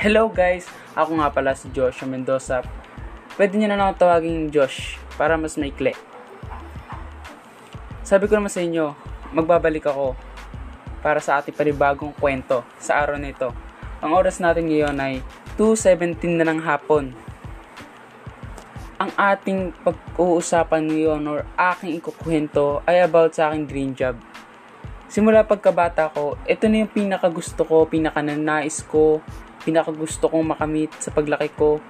Hello guys! Ako nga pala si Joshua Mendoza. Pwede nyo na ako tawagin Josh para mas maikli. Sabi ko naman sa inyo, magbabalik ako para sa ating panibagong kwento sa araw nito. Ang oras natin ngayon ay 2.17 na ng hapon. Ang ating pag-uusapan ngayon or aking ikukwento ay about sa aking dream job. Simula pagkabata ko, ito na yung pinakagusto ko, pinakananais ko, pinakagusto kong makamit sa paglaki ko.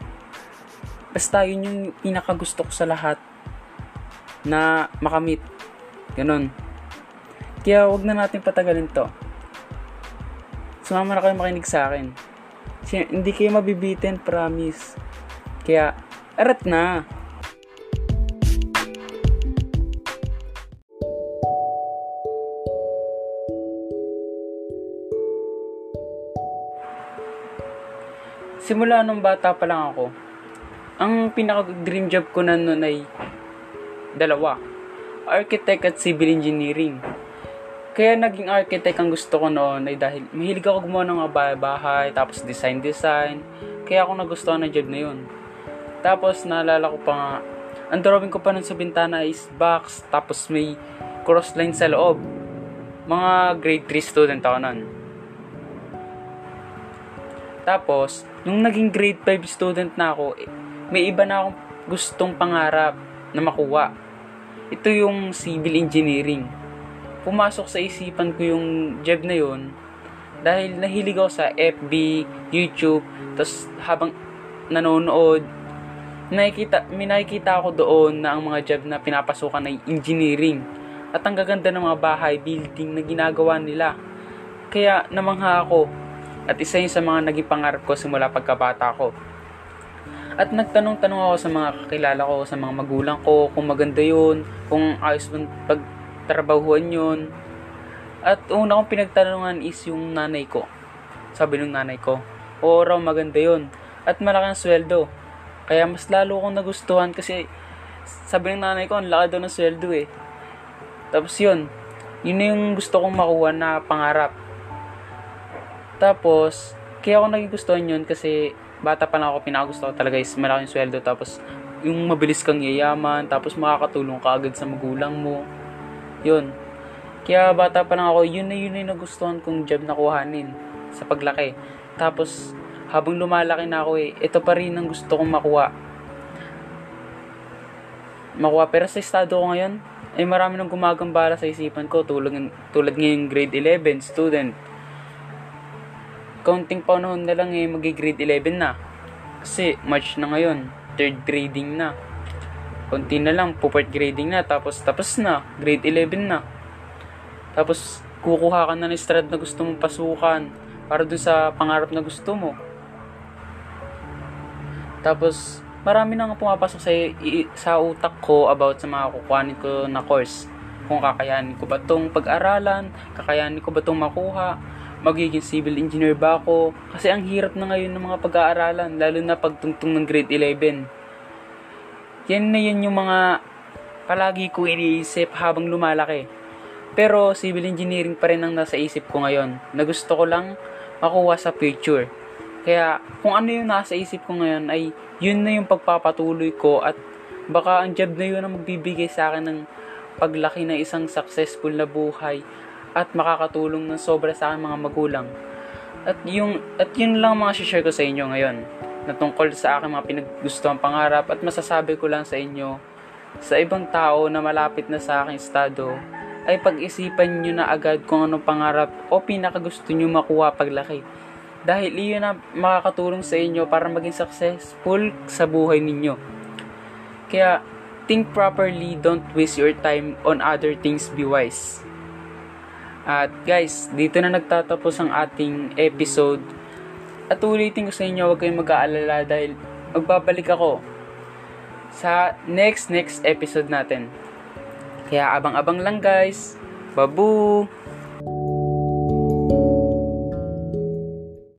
Basta yun yung pinakagusto ko sa lahat na makamit. Ganon. Kaya wag na natin patagalin to. Sumama na kayo makinig sa akin. Kasi hindi kayo mabibitin, promise. Kaya, arat na. Simula nung bata pa lang ako, ang pinaka-dream job ko na noon ay dalawa. Architect at civil engineering. Kaya naging architect ang gusto ko noon ay dahil mahilig ako gumawa ng bahay-bahay, tapos design-design. Kaya ako nagustuhan ng job na yun. Tapos naalala ko pa nga, ang drawing ko pa nun sa bintana is box, tapos may cross line sa loob. Mga grade 3 student ako nun. Tapos, nung naging grade 5 student na ako, eh, may iba na akong gustong pangarap na makuha. Ito yung civil engineering. Pumasok sa isipan ko yung job na yun dahil nahilig ako sa FB, YouTube, tapos habang nanonood, nakikita, may nakikita ako doon na ang mga job na pinapasukan ay engineering. At ang gaganda ng mga bahay, building na ginagawa nila. Kaya namangha ako at isa yun sa mga naging pangarap ko simula pagkabata ko. At nagtanong-tanong ako sa mga kakilala ko, sa mga magulang ko, kung maganda yun, kung ayos bang pagtrabahuan yun. At una kong pinagtanungan is yung nanay ko. Sabi ng nanay ko, oo raw maganda yun. At malaki ang sweldo. Kaya mas lalo akong nagustuhan kasi sabi ng nanay ko, ang laki daw ng sweldo eh. Tapos yun, yun yung gusto kong makuha na pangarap. Tapos, kaya ako naging gustuhan yun kasi bata pa lang ako, pinakagusto ko talaga is malaking sweldo. Tapos, yung mabilis kang yayaman, tapos makakatulong ka agad sa magulang mo. Yun. Kaya bata pa lang ako, yun na yun na yung nagustuhan kong job na kuhanin sa paglaki. Tapos, habang lumalaki na ako eh, ito pa rin ang gusto kong makuha. Makuha. Pero sa estado ko ngayon, ay marami nang gumagambala sa isipan ko tulad, tulad ngayong grade 11 student counting panahon na lang eh, magi-grade 11 na. Kasi, March na ngayon, third grading na. Konti na lang, pupart grading na, tapos tapos na, grade 11 na. Tapos, kukuha ka na ng strad na gusto mong pasukan para dun sa pangarap na gusto mo. Tapos, marami nang pumapasok sa, sa utak ko about sa mga kukuhanin ko na course. Kung kakayanin ko ba tong pag-aralan, kakayanin ko ba tong makuha, magiging civil engineer ba ako? Kasi ang hirap na ngayon ng mga pag-aaralan, lalo na pagtungtong ng grade 11. Yan na yan yung mga palagi ko iniisip habang lumalaki. Pero civil engineering pa rin ang nasa isip ko ngayon, na gusto ko lang makuha sa future. Kaya kung ano yung nasa isip ko ngayon ay yun na yung pagpapatuloy ko at baka ang job na yun ang magbibigay sa akin ng paglaki ng isang successful na buhay at makakatulong ng sobra sa aking mga magulang. At yung at yun lang mga share ko sa inyo ngayon na tungkol sa aking mga pinaggustuhan pangarap at masasabi ko lang sa inyo sa ibang tao na malapit na sa aking estado ay pag-isipan nyo na agad kung anong pangarap o pinakagusto nyo makuha paglaki. Dahil iyon na makakatulong sa inyo para maging successful sa buhay ninyo. Kaya, think properly, don't waste your time on other things, be wise. At guys, dito na nagtatapos ang ating episode. At ulitin ko sa inyo, huwag kayong mag-aalala dahil magbabalik ako sa next next episode natin. Kaya abang-abang lang guys. Babu!